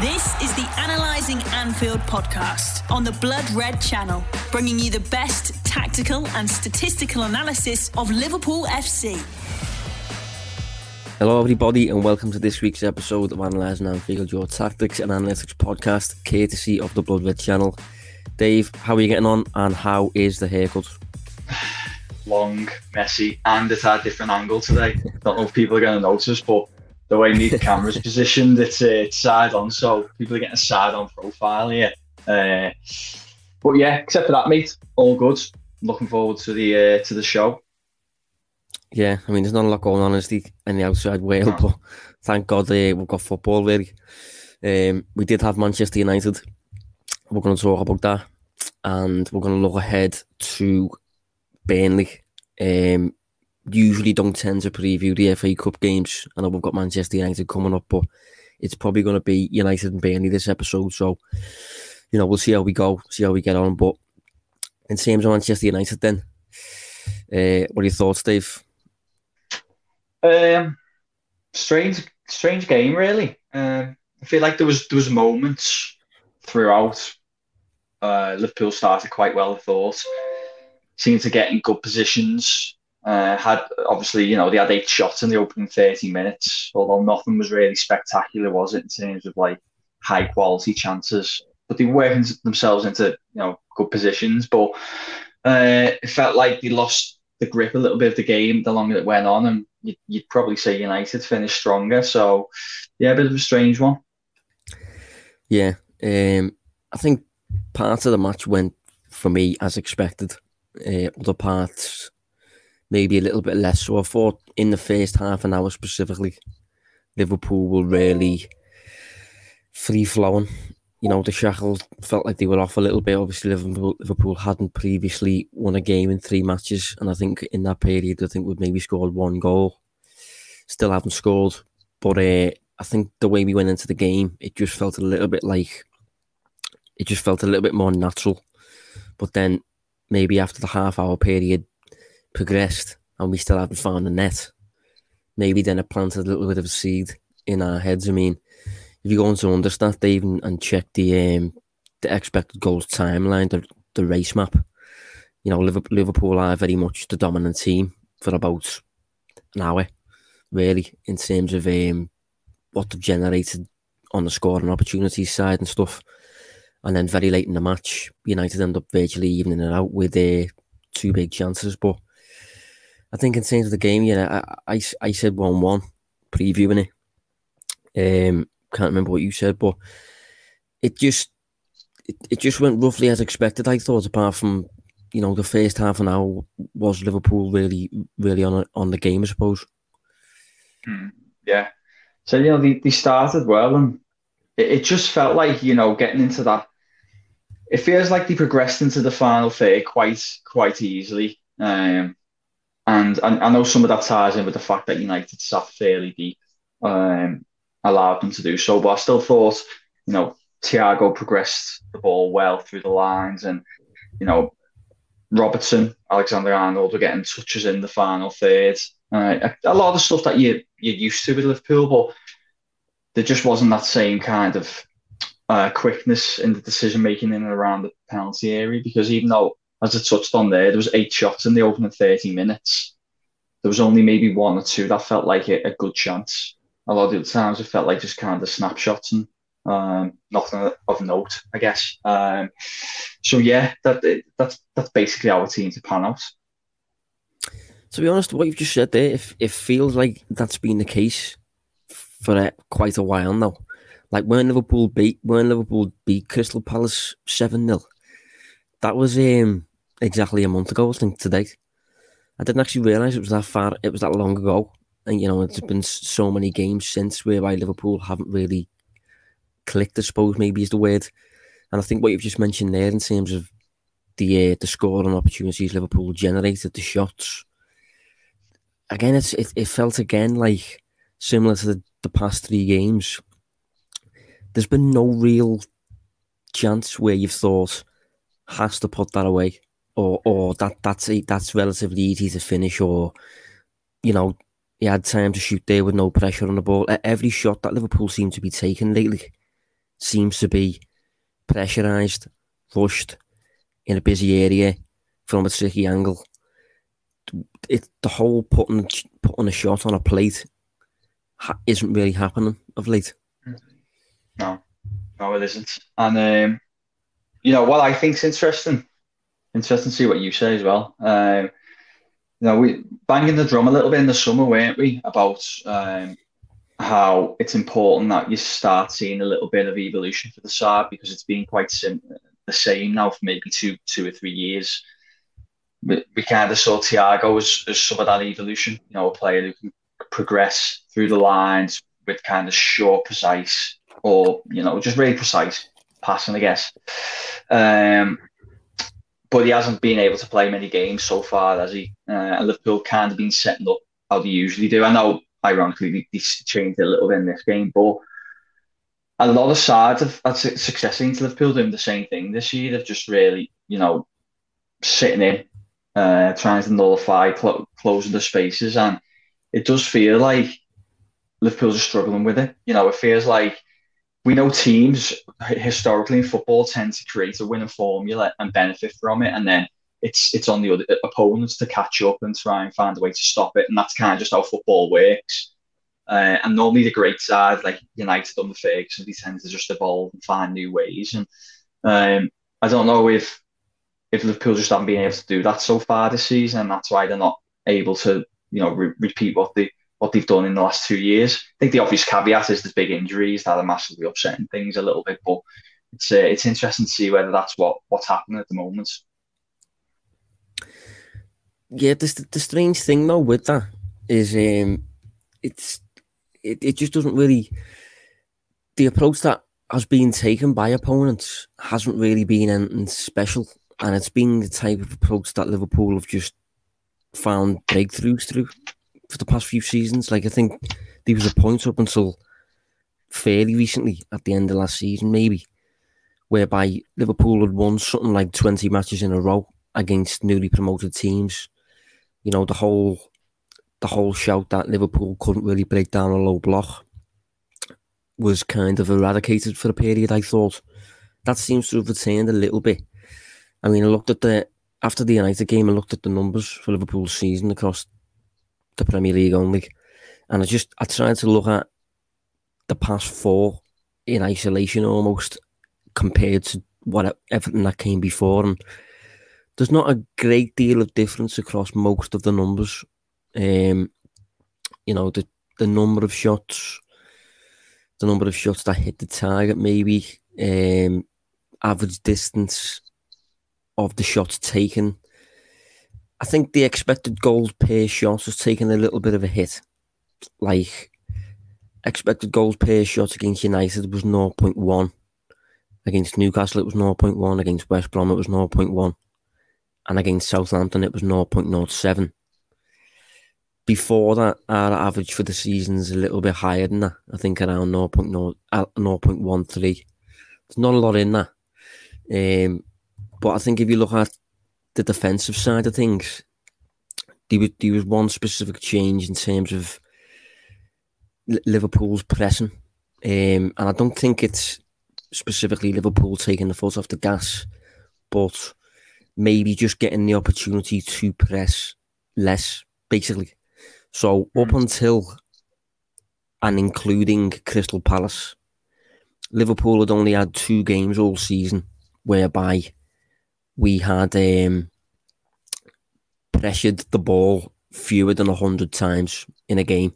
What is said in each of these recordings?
This is the Analyzing Anfield podcast on the Blood Red channel, bringing you the best tactical and statistical analysis of Liverpool FC. Hello, everybody, and welcome to this week's episode of Analysing Anfield, your tactics and analytics podcast, courtesy of the Blood Red channel. Dave, how are you getting on, and how is the haircut? Long, messy, and it's at a different angle today. Don't know if people are going to notice, but the way the camera's positioned, it's, uh, it's side on, so people are getting a side on profile here. Uh, but yeah, except for that, mate, all good. Looking forward to the uh, to the show. Yeah, I mean, there's not a lot going on in the, in the outside world, but thank God uh, we've got football, really. Um, we did have Manchester United. We're going to talk about that, and we're going to look ahead to Burnley. Um, usually don't tend to preview the FA Cup games. I know we've got Manchester United coming up, but it's probably going to be United and Burnley this episode. So, you know, we'll see how we go, see how we get on. But in terms of Manchester United, then, uh, what are your thoughts, Dave? Um, strange, strange game, really. Um, I feel like there was there was moments throughout. Uh, Liverpool started quite well, I thought. Seemed to get in good positions. Uh, had obviously, you know, they had eight shots in the opening 30 minutes, although nothing was really spectacular, was it, in terms of like high quality chances. But they were working themselves into, you know, good positions. But uh, it felt like they lost the grip a little bit of the game the longer it went on, and you'd, you'd probably say United finished stronger. So, yeah, a bit of a strange one. Yeah, um, I think part of the match went for me as expected. Uh, other parts maybe a little bit less. So I thought in the first half an hour specifically, Liverpool were really free flowing. You know, the shackles felt like they were off a little bit. Obviously, Liverpool, Liverpool hadn't previously won a game in three matches, and I think in that period, I think we'd maybe scored one goal. Still haven't scored, but uh, I think the way we went into the game, it just felt a little bit like it just felt a little bit more natural. But then maybe after the half hour period, progressed and we still haven't found a net, maybe then it planted a little bit of a seed in our heads. I mean, if you go into Understat, Dave, and, and check the um, the expected goals timeline, the, the race map, you know, Liverpool are very much the dominant team for about an hour, really, in terms of um, what they've generated on the scoring opportunities side and stuff. And then very late in the match, United end up virtually evening it out with uh, two big chances. But I think in terms of the game, yeah, I, I, I said 1 1 previewing it. Um, can't remember what you said, but it just it, it just went roughly as expected. I thought, apart from you know the first half an hour was Liverpool really really on on the game, I suppose. Hmm. Yeah, so you know they, they started well, and it, it just felt like you know getting into that. It feels like they progressed into the final third quite quite easily. Um, and I, I know some of that ties in with the fact that United sat fairly deep, um, allowed them to do so. But I still thought, you know, Thiago progressed the ball well through the lines, and you know, Robertson, Alexander Arnold were getting touches in the final third. Uh, a, a, lot of the stuff that you you're used to with Liverpool, but there just wasn't that same kind of uh, quickness in the decision making in and around the penalty area. Because even though as I touched on there, there was eight shots in the opening 30 minutes. There was only maybe one or two that felt like a, a good chance. A lot of the times it felt like just kind of snapshots and um, nothing of note, I guess. Um, so yeah, that that's that's basically our team to pan out. To be honest, what you've just said there, if it feels like that's been the case for uh, quite a while now. Like when Liverpool beat when Liverpool beat Crystal Palace seven 0 that was um exactly a month ago, I think, today. I didn't actually realise it was that far, it was that long ago. And, you know, it's been so many games since whereby Liverpool haven't really clicked, I suppose, maybe is the word. And I think what you've just mentioned there in terms of the uh, the scoring opportunities Liverpool generated, the shots. Again, it's it, it felt again like similar to the, the past three games. There's been no real chance where you've thought has to put that away or or that that's that's relatively easy to finish, or you know he had time to shoot there with no pressure on the ball. Every shot that Liverpool seem to be taking lately seems to be pressurised, rushed in a busy area from a tricky angle. It the whole putting putting a shot on a plate ha- isn't really happening of late. No, no, it isn't. And um, you know what I think's interesting. Interesting to see what you say as well. Um, you know, we banging the drum a little bit in the summer, weren't we, about um, how it's important that you start seeing a little bit of evolution for the side because it's been quite sim- the same now for maybe two, two or three years. We, kind of saw Thiago as, as some of that evolution, you know, a player who can progress through the lines with kind of short, precise, or you know, just really precise passing, I guess. Um, but he hasn't been able to play many games so far, has he? Uh, and Liverpool kind of been setting up how they usually do. I know, ironically, they, changed it a little bit in this game, but a lot of sides have had success into Liverpool doing the same thing this year. They've just really, you know, sitting in, uh, trying to nullify, cl- closing the spaces, and it does feel like Liverpool's are struggling with it. You know, it feels like we know teams historically in football tend to create a winning formula and benefit from it, and then it's it's on the other opponents to catch up and try and find a way to stop it, and that's kind of just how football works. Uh, and normally the great side, like United under Ferguson, they tend to just evolve and find new ways. And um, I don't know if if Liverpool just haven't been able to do that so far this season, and that's why they're not able to, you know, re- repeat what they what they've done in the last two years. I think the obvious caveat is the big injuries that are massively upsetting things a little bit, but it's uh, it's interesting to see whether that's what what's happening at the moment. Yeah, the the strange thing though with that is um, it's it, it just doesn't really the approach that has been taken by opponents hasn't really been anything special, and it's been the type of approach that Liverpool have just found breakthroughs through for the past few seasons. Like I think there was a point up until fairly recently at the end of last season, maybe, whereby Liverpool had won something like twenty matches in a row against newly promoted teams. You know the whole the whole shout that Liverpool couldn't really break down a low block was kind of eradicated for a period. I thought that seems to have returned a little bit. I mean, I looked at the after the United game, I looked at the numbers for Liverpool's season across the Premier League only. And I just I tried to look at the past four in isolation almost compared to what everything that came before and there's not a great deal of difference across most of the numbers. Um, you know, the the number of shots, the number of shots that hit the target, maybe um, average distance of the shots taken, I think the expected goals per shot has taken a little bit of a hit. Like expected goals per shot against United was 0.1. Against Newcastle it was 0.1. Against West Brom it was 0.1. And against Southampton it was 0.07. Before that, our average for the season is a little bit higher than that. I think around 0.0, 0.13. There's not a lot in that. Um, but I think if you look at the defensive side of things, there was, there was one specific change in terms of Liverpool's pressing. Um, and I don't think it's specifically Liverpool taking the foot off the gas, but maybe just getting the opportunity to press less, basically. So up mm. until and including Crystal Palace, Liverpool had only had two games all season whereby we had um, pressured the ball fewer than 100 times in a game.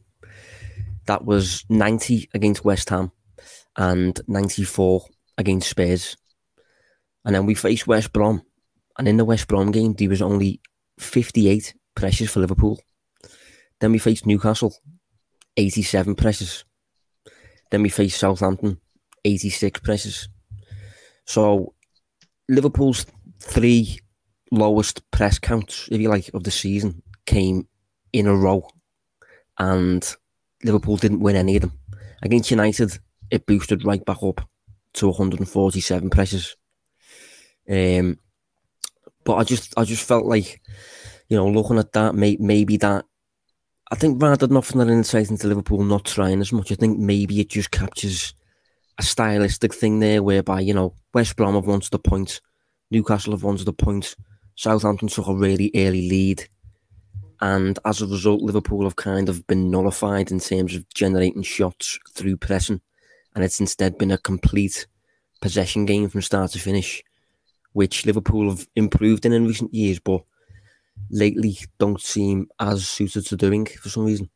That was 90 against West Ham and 94 against Spurs. And then we faced West Brom. And in the West Brom game, there was only 58 pressures for Liverpool. Then we faced Newcastle, 87 pressures. Then we faced Southampton, 86 pressures. So Liverpool's three lowest press counts, if you like, of the season came in a row, and Liverpool didn't win any of them. Against United, it boosted right back up to 147 presses. Um, but I just, I just felt like, you know, looking at that, may, maybe that. I think rather than offering an insight into Liverpool not trying as much, I think maybe it just captures a stylistic thing there whereby, you know, West Brom have wanted the point, Newcastle have wanted the point, Southampton took a really early lead. And as a result, Liverpool have kind of been nullified in terms of generating shots through pressing. And it's instead been a complete possession game from start to finish, which Liverpool have improved in in recent years, but lately don't seem as suited to doing for some reason.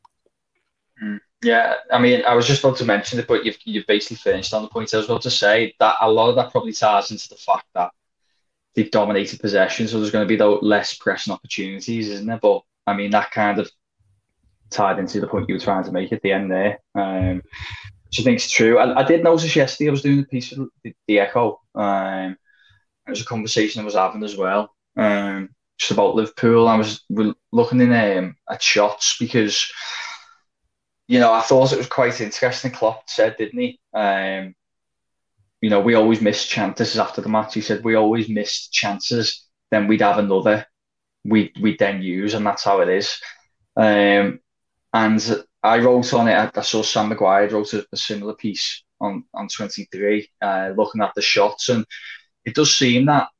Mm. Yeah, I mean, I was just about to mention it, but you've you've basically finished on the point. I was about to say that a lot of that probably ties into the fact that they've dominated possession, so there's going to be less pressing opportunities, isn't there? But I mean, that kind of tied into the point you were trying to make at the end there, um, which I think is true. I, I did notice yesterday I was doing a piece for the, the Echo. Um, it was a conversation I was having as well, um, just about Liverpool. I was looking in um, at shots because you know, I thought it was quite interesting. Klopp said, didn't he? Um, you know, we always miss chances. This is after the match. He said we always miss chances. Then we'd have another. We we then use, and that's how it is. Um, and I wrote on it. I saw Sam McGuire wrote a, a similar piece on on twenty three, uh, looking at the shots, and it does seem that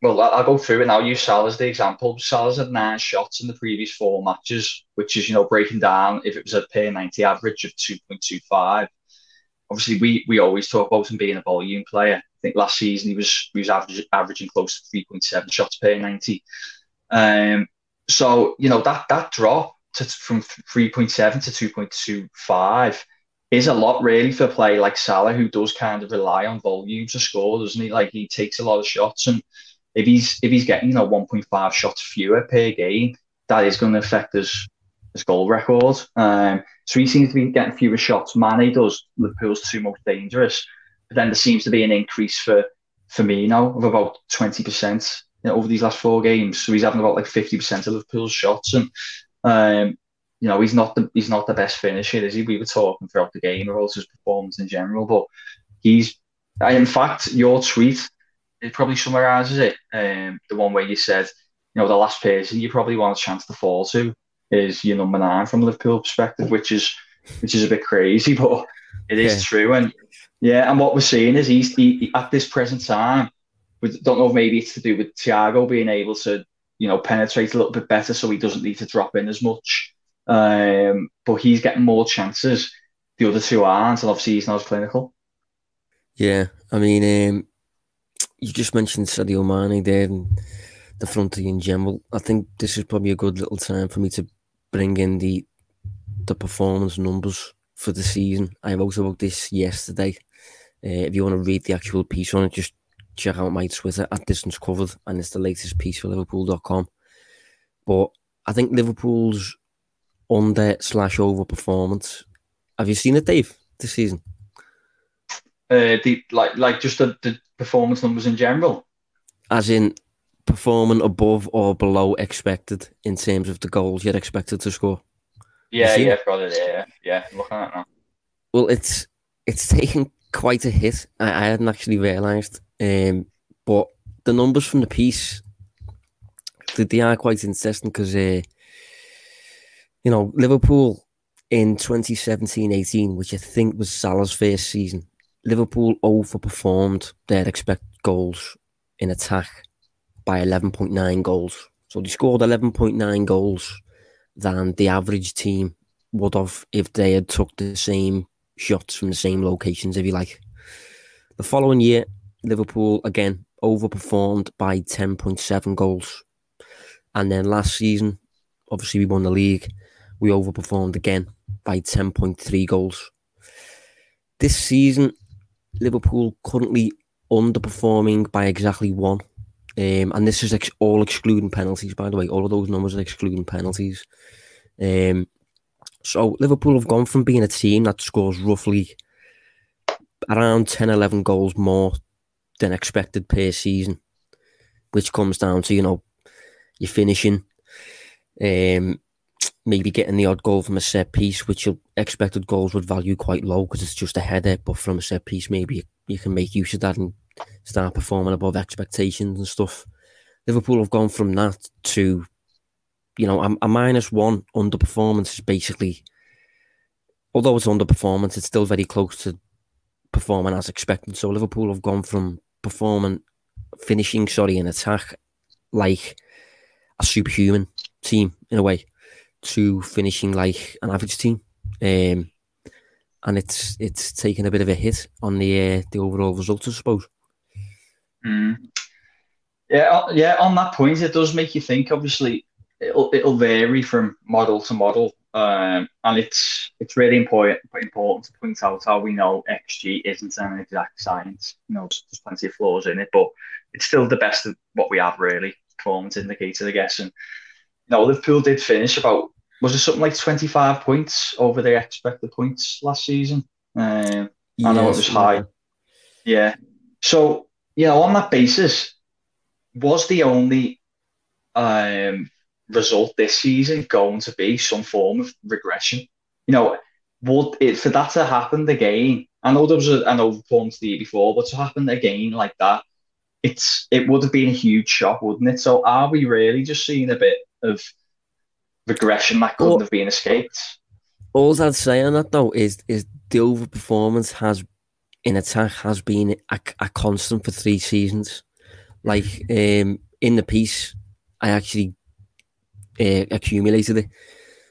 well, I'll go through it now. I'll use Salah as the example. Salah's had nine shots in the previous four matches, which is, you know, breaking down if it was a per 90 average of 2.25. Obviously, we we always talk about him being a volume player. I think last season he was he was average, averaging close to 3.7 shots per 90. Um, so, you know, that that drop to, from 3.7 to 2.25 is a lot really for a player like Salah, who does kind of rely on volume to score, doesn't he? Like he takes a lot of shots and if he's if he's getting you know 1.5 shots fewer per game, that is going to affect his his goal record. Um, so he seems to be getting fewer shots. Mane does. Liverpool's two most dangerous, but then there seems to be an increase for Firmino of about 20 percent you know, over these last four games. So he's having about like 50 percent of Liverpool's shots, and um, you know he's not the he's not the best finisher, is he? We were talking throughout the game about his performance in general, but he's. I in fact, your tweet it probably summarises it. Um, the one where you said, you know, the last person you probably want a chance to fall to is you know nine from Liverpool perspective, which is which is a bit crazy, but it is yeah. true. And yeah, and what we're seeing is he's he, at this present time. We don't know if maybe it's to do with Thiago being able to, you know, penetrate a little bit better, so he doesn't need to drop in as much. Um, but he's getting more chances. The other two aren't, and obviously he's not as clinical. Yeah, I mean, um, you just mentioned Sadio Mane there and the front three in general. I think this is probably a good little time for me to bring in the the performance numbers for the season. I wrote about this yesterday. Uh, if you want to read the actual piece on it, just check out my Twitter at Distance Covered, and it's the latest piece for Liverpool.com. But I think Liverpool's under slash over performance. Have you seen it, Dave, this season? Uh, the like like just the, the performance numbers in general? As in performing above or below expected in terms of the goals you're expected to score. Yeah, yeah, I've got it. Yeah, yeah, looking at it now. Well, it's it's taken quite a hit. I, I hadn't actually realised, um, but the numbers from the piece they, they are quite interesting because uh, you know Liverpool in 2017-18, which I think was Salah's first season, Liverpool overperformed their expected goals in attack by 11.9 goals. So they scored 11.9 goals than the average team would have if they had took the same shots from the same locations, if you like. The following year, Liverpool again overperformed by 10.7 goals. And then last season, obviously we won the league, we overperformed again by 10.3 goals. This season, Liverpool currently underperforming by exactly one. Um, and this is ex- all excluding penalties, by the way. All of those numbers are excluding penalties. Um, so Liverpool have gone from being a team that scores roughly around 10, 11 goals more than expected per season, which comes down to, you know, your finishing, um, maybe getting the odd goal from a set piece, which your expected goals would value quite low because it's just a header. But from a set piece, maybe you can make use of that and start performing above expectations and stuff. Liverpool have gone from that to, you know, a, a minus one underperformance is basically, although it's underperformance, it's still very close to performing as expected. So Liverpool have gone from performing, finishing, sorry, in attack like a superhuman team in a way to finishing like an average team. Um, and it's it's taken a bit of a hit on the uh, the overall results, I suppose. Mm. Yeah, yeah. On that point, it does make you think. Obviously, it'll it'll vary from model to model, um, and it's it's really important important to point out how we know XG isn't an exact science. You know, there's plenty of flaws in it, but it's still the best of what we have really. Performance indicator, I guess. And you know, Liverpool did finish about was it something like twenty five points over their expected points last season. Um, I know it was high. Yeah. So know, on that basis, was the only um, result this season going to be some form of regression? You know, would it for that to happen again? I know there was a, an overperformance the year before, but to happen again like that, it's it would have been a huge shock, wouldn't it? So are we really just seeing a bit of regression that couldn't well, have been escaped? All I'd say on that though is is the overperformance has in attack has been a, a constant for three seasons. Like um, in the piece, I actually uh, accumulated it.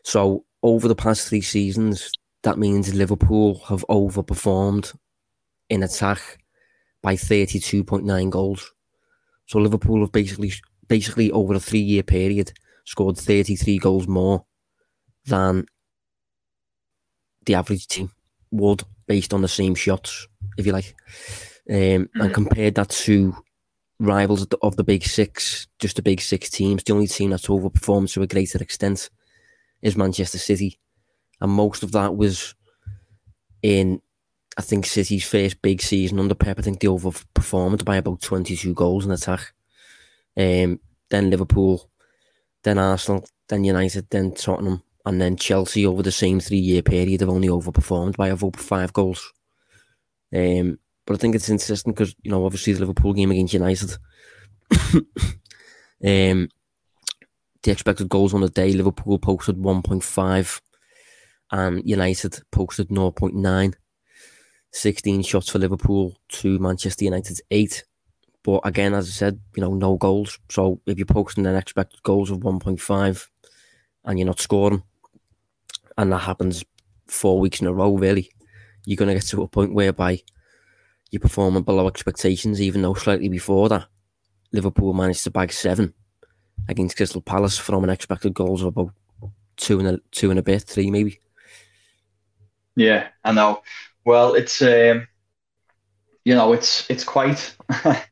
So over the past three seasons, that means Liverpool have overperformed in attack by 32.9 goals. So Liverpool have basically basically over a three year period scored 33 goals more than the average team would based on the same shots, if you like. Um, and mm. compared that to rivals of the, of the big six, just the big six teams, the only team that's overperformed to a greater extent is Manchester City. And most of that was in, I think, City's first big season under Pep. I think they overperformed by about 22 goals in attack. Um, then Liverpool, then Arsenal, then United, then Tottenham, and then Chelsea over the same three year period have only overperformed by over five goals. Um, but I think it's interesting because you know obviously the Liverpool game against United, um, the expected goals on the day Liverpool posted one point five, and United posted 0.9. 16 shots for Liverpool to Manchester United's eight. But again, as I said, you know, no goals. So if you're posting an expected goals of 1.5 and you're not scoring, and that happens four weeks in a row, really, you're going to get to a point whereby you're performing below expectations, even though slightly before that, Liverpool managed to bag seven against Crystal Palace from an expected goals of about two and a two and a bit, three maybe. Yeah, I know. Well, it's um, you know, it's it's quite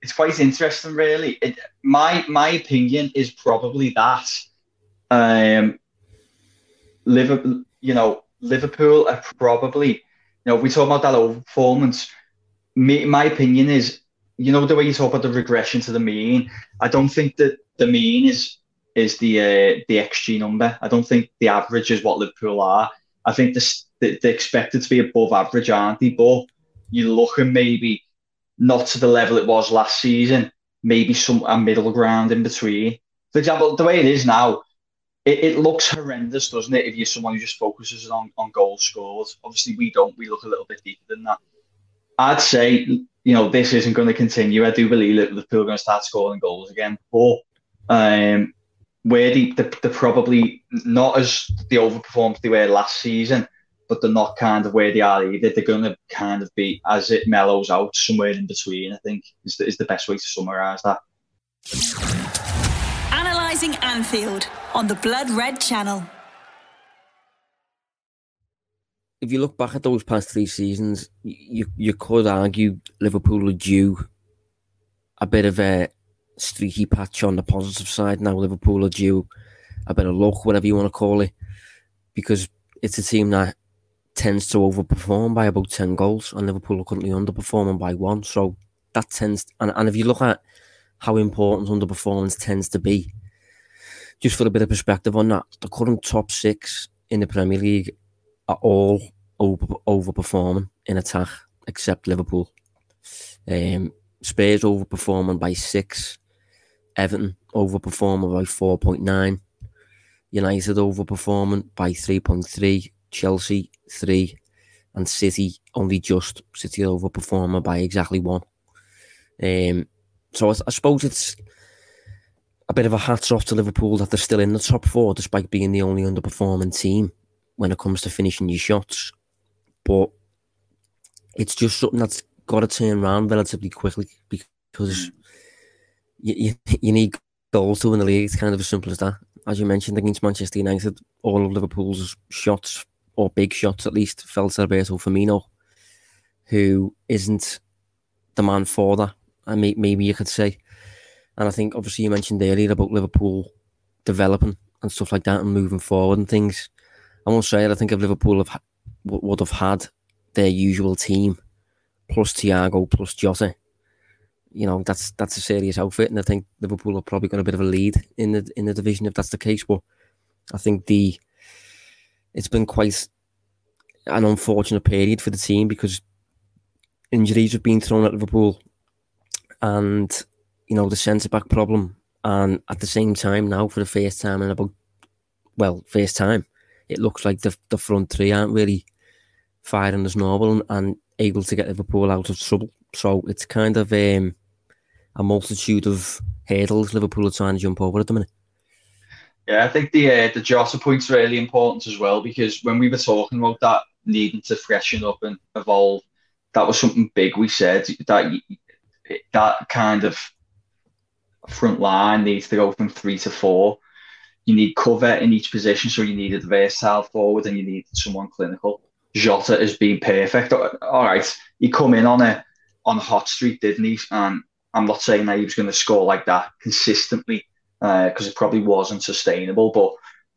it's quite interesting, really. It, my my opinion is probably that um, Liverpool, you know, Liverpool are probably, you know, we talk about that overperformance. Me, my opinion is, you know, the way you talk about the regression to the mean. I don't think that the mean is is the uh, the xG number. I don't think the average is what Liverpool are. I think the, the, they're expected to be above average, aren't they? But you're looking maybe not to the level it was last season. Maybe some a middle ground in between. For example, the way it is now, it, it looks horrendous, doesn't it? If you're someone who just focuses on, on goals scored. Obviously, we don't. We look a little bit deeper than that. I'd say, you know, this isn't going to continue. I do believe that Liverpool are going to start scoring goals again. But um, where they, they're, they're probably not as the overperformed they were last season, but they're not kind of where they are either. They're going to kind of be, as it mellows out, somewhere in between, I think, is the, is the best way to summarise that. Anfield on the Blood Red Channel. If you look back at those past three seasons, you you could argue Liverpool are due a bit of a streaky patch on the positive side. Now Liverpool are due a bit of luck, whatever you want to call it, because it's a team that tends to overperform by about 10 goals, and Liverpool are currently underperforming by one. So that tends, and, and if you look at how important underperformance tends to be, just for a bit of perspective on that, the current top six in the Premier League are all over, overperforming in attack, except Liverpool. Um, Spurs overperforming by six, Everton overperforming by 4.9, United overperforming by 3.3, Chelsea 3, and City only just City overperformer by exactly one. Um, so I, I, suppose it's a bit of a hats off to Liverpool that they're still in the top four despite being the only underperforming team when it comes to finishing your shots. But it's just something that's got to turn around relatively quickly because hmm. you, you, you need goals to win the league. It's kind of as simple as that. As you mentioned against Manchester United, all of Liverpool's shots, or big shots at least, fell to Roberto Firmino, who isn't the man for that. I may, maybe you could say. And I think obviously you mentioned earlier about Liverpool developing and stuff like that and moving forward and things. I won't say it. I think if Liverpool have, would have had their usual team plus Thiago plus Jota, you know that's that's a serious outfit, and I think Liverpool have probably got a bit of a lead in the in the division if that's the case. But I think the it's been quite an unfortunate period for the team because injuries have been thrown at Liverpool, and you know the centre back problem, and at the same time now for the first time in about well first time, it looks like the the front three aren't really firing as normal and, and able to get Liverpool out of trouble. So it's kind of um, a multitude of hurdles Liverpool are trying to jump over at the minute. Yeah, I think the uh, the Jota point's really important as well because when we were talking about that needing to freshen up and evolve, that was something big we said that that kind of front line needs to go from three to four. You need cover in each position, so you needed a versatile forward and you need someone clinical. Jota has been perfect. All right, he come in on a on a hot streak, didn't he? And I'm not saying that he was going to score like that consistently because uh, it probably wasn't sustainable, but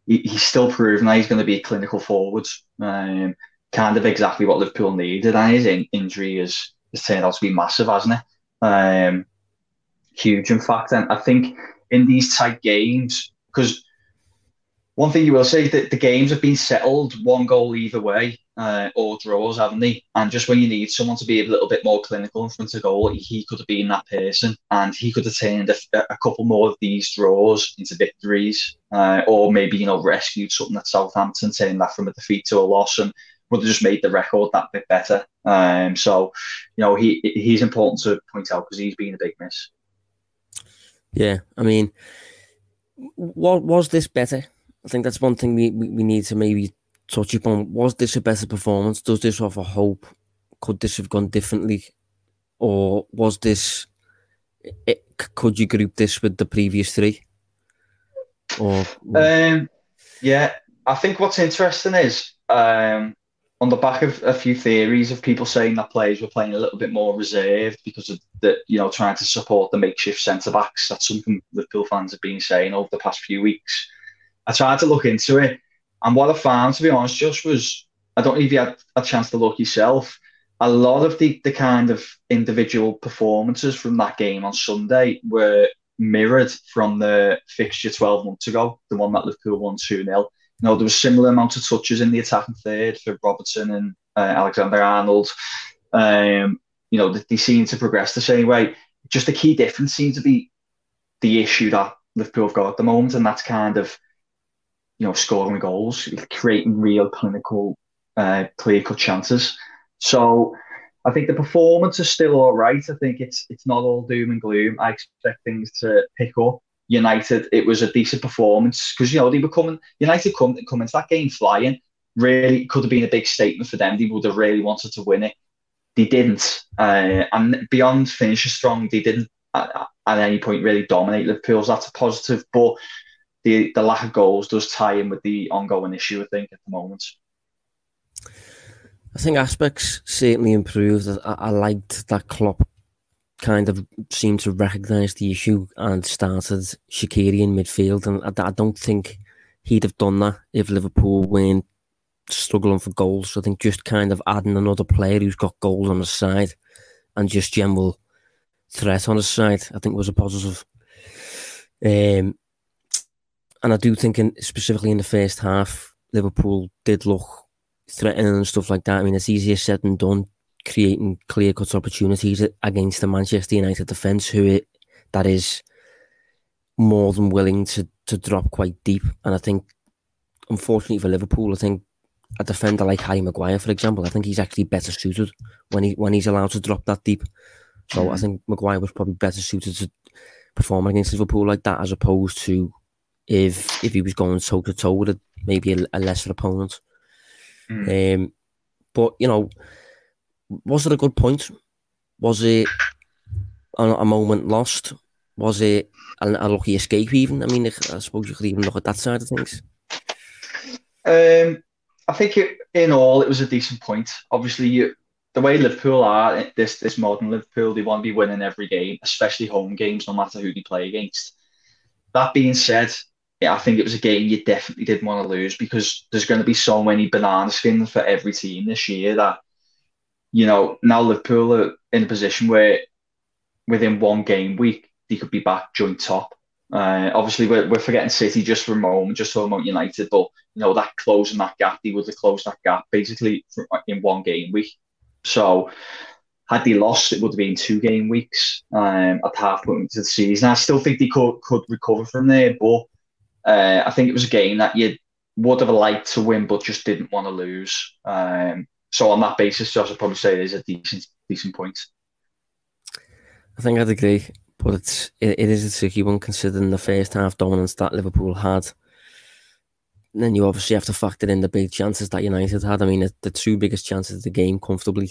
he, he's still proven that he's going to be a clinical forward. Um, kind of exactly what Liverpool needed, and his in- injury has, has turned out to be massive, hasn't it? Um, huge, in fact. And I think in these tight games, because one thing you will say that the games have been settled one goal either way uh, or draws, haven't they? And just when you need someone to be a little bit more clinical in front of goal, he could have been that person, and he could have turned a, a couple more of these draws into victories, uh, or maybe you know rescued something at Southampton, turning that from a defeat to a loss, and would have just made the record that bit better. Um, so, you know, he he's important to point out because he's been a big miss. Yeah, I mean, what was this better? I think that's one thing we, we, we need to maybe touch upon. Was this a better performance? Does this offer hope? Could this have gone differently? Or was this, it, could you group this with the previous three? Or, um, yeah, I think what's interesting is um, on the back of a few theories of people saying that players were playing a little bit more reserved because of the, you know, trying to support the makeshift centre backs. That's something Liverpool fans have been saying over the past few weeks. I tried to look into it, and what I found, to be honest, just was I don't know if you had a chance to look yourself. A lot of the the kind of individual performances from that game on Sunday were mirrored from the fixture 12 months ago, the one that Liverpool won 2 0. You know, there was similar amount of touches in the attacking third for Robertson and uh, Alexander Arnold. Um, you know, they, seem to progress the same way. Just the key difference seems to be the issue that Liverpool have got at the moment, and that's kind of you know, scoring goals, creating real clinical, uh, clear cut chances. So I think the performance is still all right. I think it's it's not all doom and gloom. I expect things to pick up. United, it was a decent performance because you know they were coming. United come come into that game flying. Really could have been a big statement for them. They would have really wanted to win it. They didn't, uh, and beyond finishing strong, they didn't at, at any point really dominate Liverpool. So that's a positive, but the the lack of goals does tie in with the ongoing issue. I think at the moment. I think aspects certainly improved. I, I liked that Klopp kind of seemed to recognise the issue and started Shaqiri in midfield, and I, I, don't think he'd have done that if Liverpool weren't struggling for goals. I think just kind of adding another player who's got goals on his side and just general threat on his side, I think was a positive. Um, and I do think, in, specifically in the first half, Liverpool did look threatening and stuff like that. I mean, it's easier said than done, creating clear cut opportunities against the Manchester United defence, who it, that is more than willing to to drop quite deep. And I think, unfortunately for Liverpool, I think a defender like Harry Maguire, for example, I think he's actually better suited when he when he's allowed to drop that deep. So mm. I think Maguire was probably better suited to perform against Liverpool like that, as opposed to if if he was going toe to toe with a, maybe a, a lesser opponent. Mm. Um, but you know, was it a good point? Was it a, a moment lost? Was it a, a, lucky escape? Even I mean, I suppose you could even look at that side of things. Um, I think it, in all, it was a decent point. Obviously, you, the way Liverpool are eh, this this modern Liverpool, they want to be winning every game, especially home games, no matter who they play against. That being said, yeah, I think it was a game you definitely didn't want to lose because there's going to be so many banana skins for every team this year that, you know, now Liverpool are in a position where within one game week, they could be back joint top. Uh, obviously, we're, we're forgetting City just for a moment, just for a moment United, but, you know, that closing that gap, they would have closed that gap basically in one game week. So, had they lost, it would have been two game weeks um, at half point into the season. I still think they could, could recover from there, but uh, I think it was a game that you would have liked to win, but just didn't want to lose. Um, so on that basis, I'd probably say is a decent decent point. I think I'd agree, but it's it, it is a tricky one considering the first half dominance that Liverpool had. And then you obviously have to factor in the big chances that United had. I mean, the, the two biggest chances of the game comfortably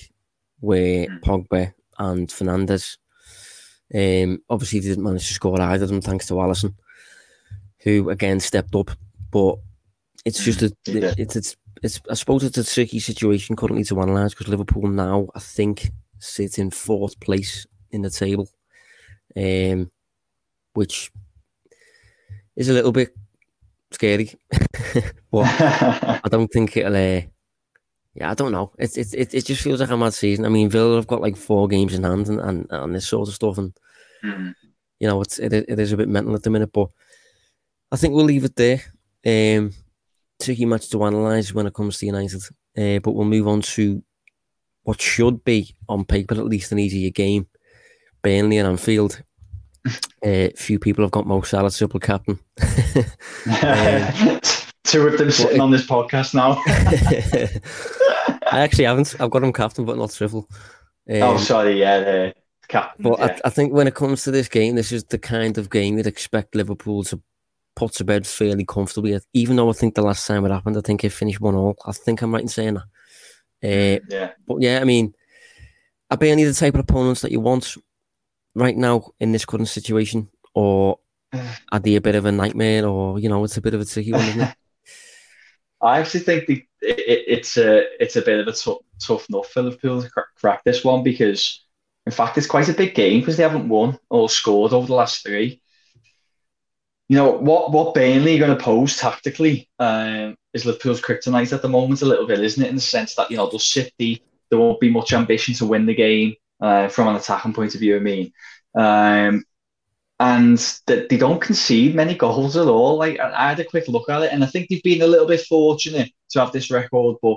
were mm. Pogba and Fernandes. Um, obviously, they didn't manage to score either of them thanks to Alisson, who again stepped up. But it's just a, yeah. it's, it's it's I suppose it's a tricky situation currently to analyse because Liverpool now I think sit in fourth place in the table, um, which is a little bit scary. but I don't think it'll. Uh, yeah, I don't know. It, it it it just feels like a mad season. I mean, Villa have got like four games in hand and, and, and this sort of stuff, and mm. you know, it's it, it is a bit mental at the minute. But I think we'll leave it there. Um, tricky match to analyse when it comes to United, uh, but we'll move on to what should be, on paper at least, an easier game. Burnley and Anfield. A uh, few people have got Mo Salah triple captain. um, Two of them sitting on this podcast now. I actually haven't. I've got him captain, but not triple. Um, oh, sorry, yeah, the captain. But yeah. I, I, think when it comes to this game, this is the kind of game you'd expect Liverpool to put to bed fairly comfortably. Even though I think the last time it happened, I think it finished one all. I think I'm right in saying that. Uh, yeah. But yeah, I mean, are Burnley the type of opponents that you want right now in this current situation, or are they a bit of a nightmare, or you know, it's a bit of a tricky one, isn't it? I actually think the, it, it's a it's a bit of a t- tough enough for Liverpool to crack this one because, in fact, it's quite a big game because they haven't won or scored over the last three you know what what Burnley are going to pose tactically um, is Liverpool's kryptonite at the moment a little bit, isn't it? In the sense that you know they'll sit deep, there won't be much ambition to win the game uh, from an attacking point of view. I mean, um, and that they don't concede many goals at all. Like I had a quick look at it, and I think they've been a little bit fortunate to have this record, but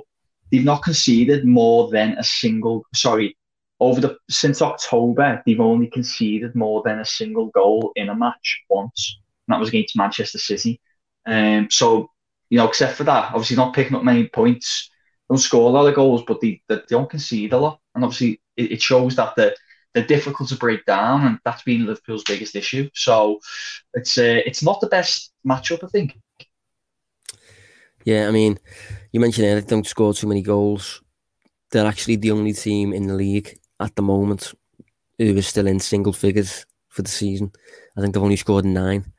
they've not conceded more than a single. Sorry, over the since October, they've only conceded more than a single goal in a match once and that was against Manchester City. Um, so, you know, except for that, obviously not picking up many points, don't score a lot of goals, but they, they don't concede a lot. And obviously it, it shows that they're, they're difficult to break down, and that's been Liverpool's biggest issue. So it's uh, it's not the best matchup, I think. Yeah, I mean, you mentioned they don't score too many goals. They're actually the only team in the league at the moment who is still in single figures for the season. I think they've only scored nine.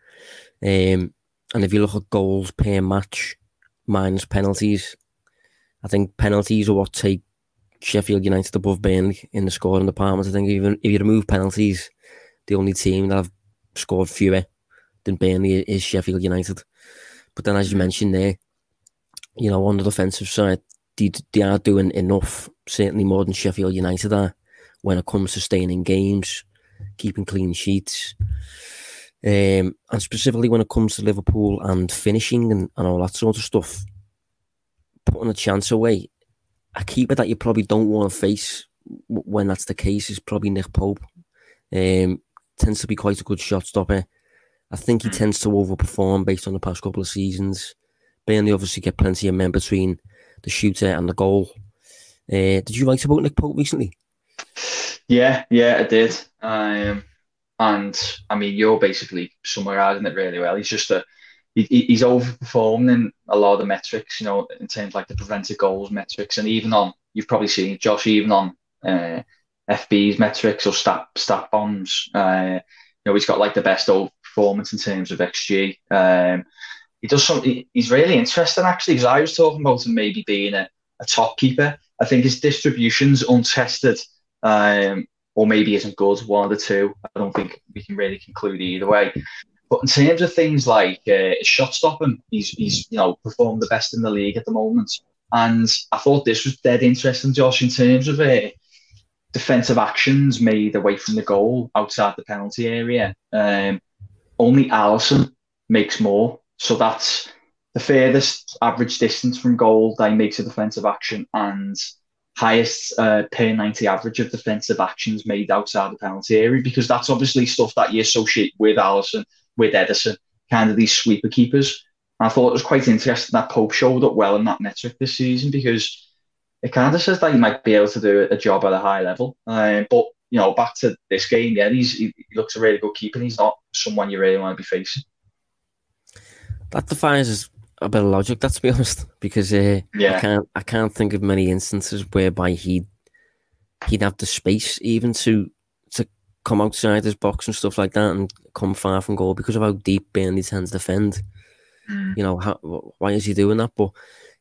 Um, and if you look at goals per match minus penalties, I think penalties are what take Sheffield United above Burnley in the scoring department. I think even if you remove penalties, the only team that have scored fewer than Burnley is Sheffield United. But then, as you mentioned there, you know, on the defensive side, they, they are doing enough, certainly more than Sheffield United are, when it comes to staying in games, keeping clean sheets. Um, and specifically when it comes to Liverpool and finishing and, and all that sort of stuff, putting a chance away, a keeper that you probably don't want to face when that's the case is probably Nick Pope. Um, tends to be quite a good shot stopper. I think he hmm. tends to overperform based on the past couple of seasons. Burnley obviously get plenty of men between the shooter and the goal. Uh, did you write about Nick Pope recently? Yeah, yeah, I did. Um, and I mean, you're basically summarising it really well. He's just a he, he's overperformed in a lot of the metrics, you know, in terms like the prevented goals metrics, and even on you've probably seen Josh, even on uh, FB's metrics or stat StatsBomb. Uh, you know, he's got like the best over performance in terms of XG. Um, he does something. He's really interesting actually, because I was talking about him maybe being a, a top keeper. I think his distribution's untested, um, or maybe isn't good. One of the two. I don't think we can really conclude either way. But in terms of things like uh, shot stopping, he's he's you know performed the best in the league at the moment. And I thought this was dead interesting, Josh, in terms of uh, defensive actions made away from the goal outside the penalty area. Um, only Alisson makes more, so that's the furthest average distance from goal that he makes a defensive action and highest uh, per 90 average of defensive actions made outside the penalty area because that's obviously stuff that you associate with Alisson, with Ederson, kind of these sweeper keepers. And I thought it was quite interesting that Pope showed up well in that metric this season because it kind of says that he might be able to do a job at a high level. Um, but you know, back to this game, yeah, he's, he, looks a really good keeper. And he's not someone you really want to be facing. That defies a bit of logic, that's to be honest, because uh, yeah. I can't I can't think of many instances whereby he he'd have the space even to come outside his box and stuff like that and come far from goal because of how deep Burnley's hands defend. Mm. You know, how, why is he doing that? But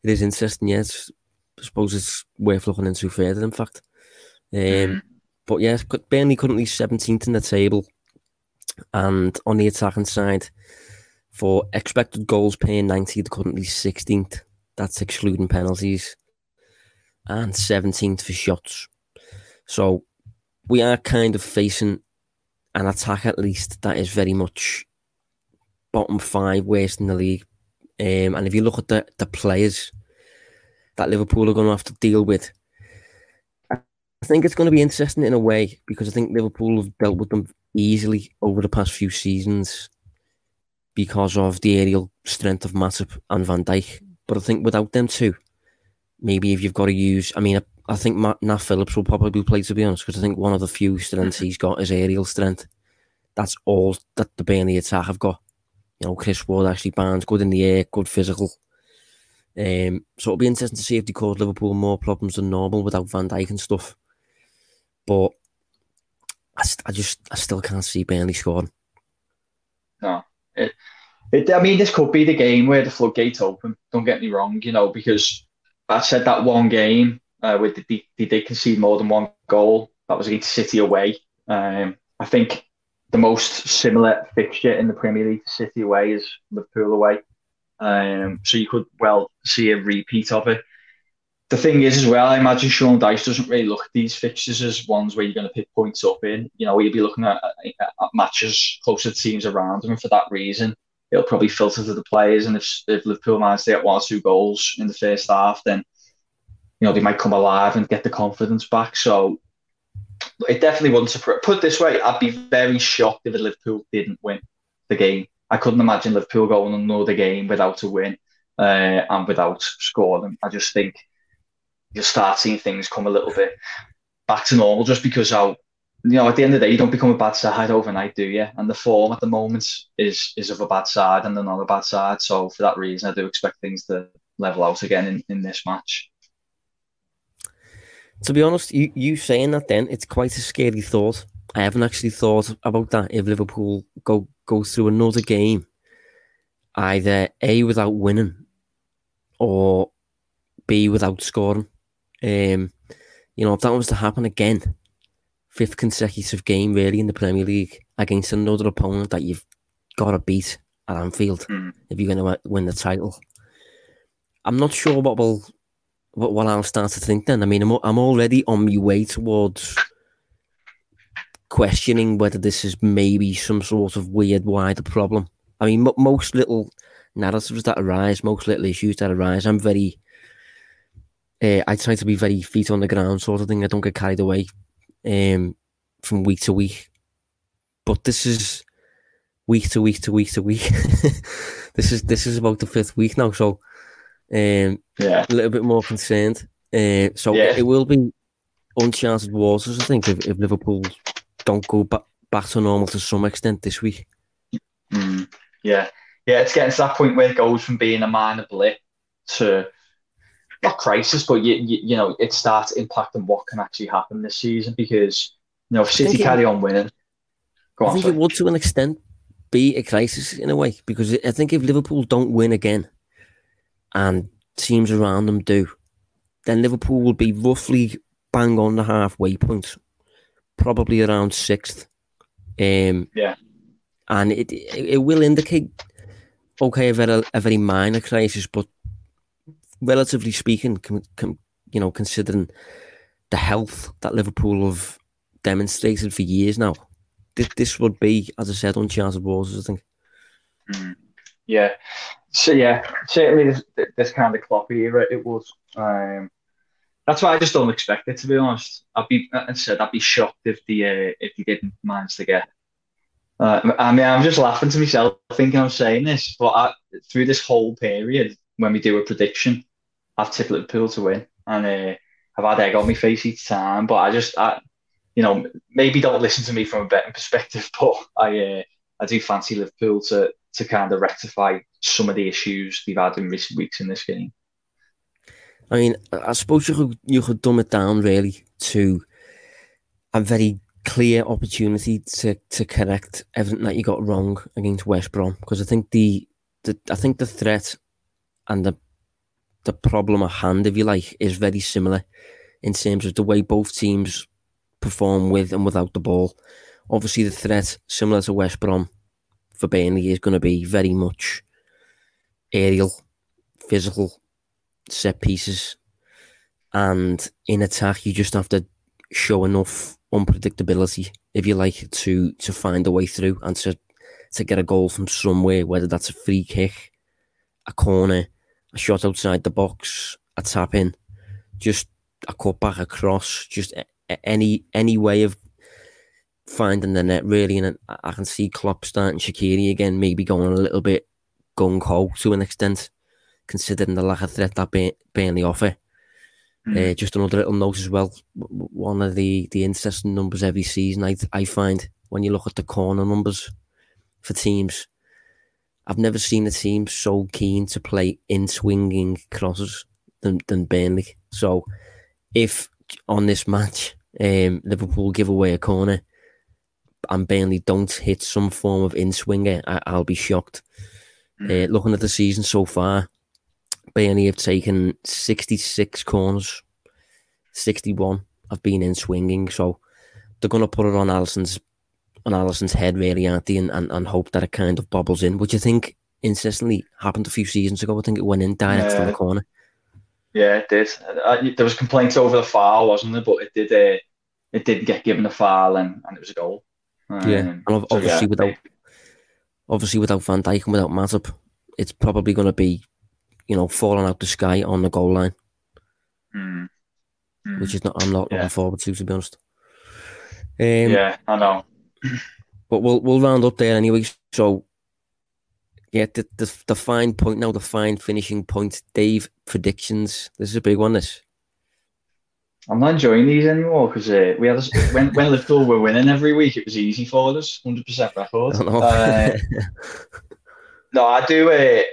it is interesting. Yes, I suppose it's worth looking into further. In fact, um, mm. but yes, Burnley currently seventeenth in the table, and on the attacking side, for expected goals per 90, they're currently 16th. That's excluding penalties. And 17th for shots. So we are kind of facing an attack, at least, that is very much bottom five worst in the league. Um, and if you look at the, the players that Liverpool are going to have to deal with, I think it's going to be interesting in a way because I think Liverpool have dealt with them easily over the past few seasons because of the aerial strength of Matip and Van Dijk. But I think without them too, maybe if you've got to use, I mean, I, think Matt, Nat Phillips will probably play to be honest, because I think one of the few strengths he's got is aerial strength. That's all that the Burnley attack have got. You know, Chris Wood, Ashley Barnes, good in the air, good physical. Um, so it'll be interesting to see if they cause Liverpool more problems than normal without Van Dijk and stuff. But I, I just, I still can't see Burnley scoring. No, it, it, I mean, this could be the game where the floodgates open. Don't get me wrong, you know, because I said that one game uh, where they, they did concede more than one goal. That was against City away. Um, I think the most similar fixture in the Premier League to City away is Liverpool away. Um, so you could well see a repeat of it. The thing is, as well, I imagine Sean Dyche doesn't really look at these fixtures as ones where you're going to pick points up in. You know, he'll be looking at, at matches closer to teams around him, and for that reason, it'll probably filter to the players. And if, if Liverpool manage to get one or two goals in the first half, then you know they might come alive and get the confidence back. So it definitely wouldn't surprise. Put this way, I'd be very shocked if Liverpool didn't win the game. I couldn't imagine Liverpool going another game without a win uh, and without scoring. I just think you'll start seeing things come a little bit back to normal just because how you know at the end of the day you don't become a bad side overnight do you and the form at the moment is is of a bad side and they're not a bad side so for that reason I do expect things to level out again in, in this match to be honest you, you saying that then it's quite a scary thought I haven't actually thought about that if Liverpool go go through another game either A without winning or B without scoring um, you know, if that was to happen again, fifth consecutive game really in the Premier League against another opponent that you've got to beat at Anfield mm. if you're going to win the title. I'm not sure what will what, what I'll start to think then. I mean, I'm I'm already on my way towards questioning whether this is maybe some sort of weird wider problem. I mean, m- most little narratives that arise, most little issues that arise, I'm very uh, I try to be very feet on the ground sort of thing. I don't get carried away um, from week to week. But this is week to week to week to week. this is this is about the fifth week now. So Um, yeah, a little bit more concerned. Uh, so yeah. it, will be uncharted waters, I think, if, if Liverpool don't go back, back to normal to some extent this week. Mm, yeah, yeah, it's getting to that point where it goes from being a minor blip to not crisis, but you, you, you know it starts impacting what can actually happen this season because you know if City carry on winning, I on, think sorry. it would to an extent be a crisis in a way because I think if Liverpool don't win again and teams around them do, then Liverpool will be roughly bang on the halfway point, probably around sixth. Um, yeah, and it, it, it will indicate okay a very a very minor crisis, but relatively speaking, com, com, you know, considering the health that Liverpool have demonstrated for years now, this, this would be, as I said, uncharted waters. I think. Mm. Yeah, so yeah, certainly this, this kind of Klopp era, it was. Um, that's why I just don't expect it to be honest. I'd be, I said, I'd be shocked if the uh, if he didn't manage to get. Uh, I mean, I'm just laughing to myself thinking I'm saying this, but I, through this whole period, when we do a prediction, I've tipped Liverpool to win, and uh, I've had egg on my face each time. But I just, I, you know, maybe don't listen to me from a betting perspective, but I, uh, I do fancy Liverpool to to kind of rectify some of the issues they've had in recent weeks in this game. I mean, I suppose you could you could dumb it down really to a very clear opportunity to to correct everything that you got wrong against West Brom because I think the, the I think the threat and the the problem at hand, if you like, is very similar in terms of the way both teams perform with and without the ball. Obviously, the threat, similar to West Brom for Burnley, is going to be very much aerial, physical, set pieces. And in attack, you just have to show enough unpredictability, if you like, to to find a way through and to to get a goal from somewhere, whether that's a free kick, a corner, a shot outside the box, a tap in, just a cut back across, just any any way of finding the net really. And I can see Klopp starting Shaqiri again, maybe going a little bit gung ho to an extent, considering the lack of threat that Burnley offer. Mm. Uh, just another little note as well. One of the the interesting numbers every season I I find when you look at the corner numbers for teams I've never seen a team so keen to play in swinging crosses than, than Burnley. So if on this match um, Liverpool give away a corner and Burnley don't hit some form of in swinger, I, will be shocked. Mm. Uh, looking at the season so far, Burnley have taken 66 corners, 61 have been in swinging. So they're going to put it on Alisson's on Alisson's head, really, aren't they? And, and, and hope that it kind of bobbles in, which I think incessantly happened a few seasons ago. I think it went in direct yeah. from the corner. Yeah, it did. Uh, there was complaints over the foul, wasn't there? But it did. Uh, it did get given a foul, and, and it was a goal. Um, yeah, and obviously so, yeah, without obviously without Van Dijk and without Matip, it's probably going to be, you know, falling out the sky on the goal line, mm, mm, which is not. I'm not yeah. looking forward to, to be honest. Um, yeah, I know but we'll we'll round up there anyway. So yeah, the, the the fine point now, the fine finishing point. Dave predictions. This is a big one. This. I'm not enjoying these anymore because uh, we had a, when when Liverpool were winning every week, it was easy for us, hundred percent record. Uh, no, I do. Uh,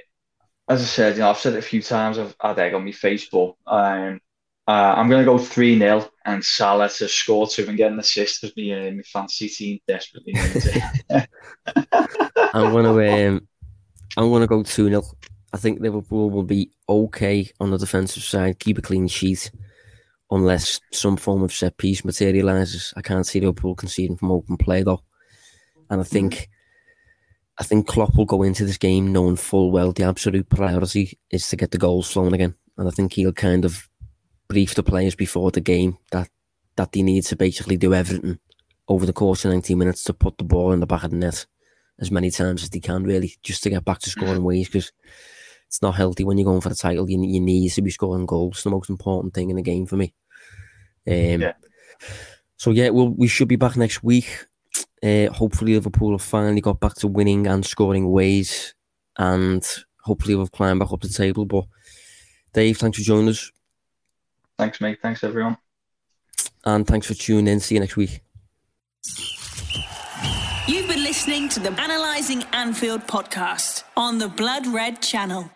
as I said, you know, I've said it a few times. I've had egg on my Facebook. Um, uh, I'm going to go 3 0 and Salah to score two and get an assist because my, uh, my fancy team desperately needs it. I'm going to um, I'm going to go 2 0. I think Liverpool will be okay on the defensive side, keep a clean sheet, unless some form of set piece materialises. I can't see Liverpool conceding from open play though. And I think. I think Klopp will go into this game knowing full well the absolute priority is to get the goals flowing again. And I think he'll kind of brief the players before the game that that they need to basically do everything over the course of 90 minutes to put the ball in the back of the net as many times as they can, really, just to get back to scoring ways because it's not healthy when you're going for the title. You, you need to be scoring goals. It's the most important thing in the game for me. Um, yeah. So, yeah, well, we should be back next week. Uh, hopefully, Liverpool have finally got back to winning and scoring ways, and hopefully, we've climbed back up the table. But Dave, thanks for joining us. Thanks, mate. Thanks, everyone. And thanks for tuning in. See you next week. You've been listening to the Analyzing Anfield podcast on the Blood Red channel.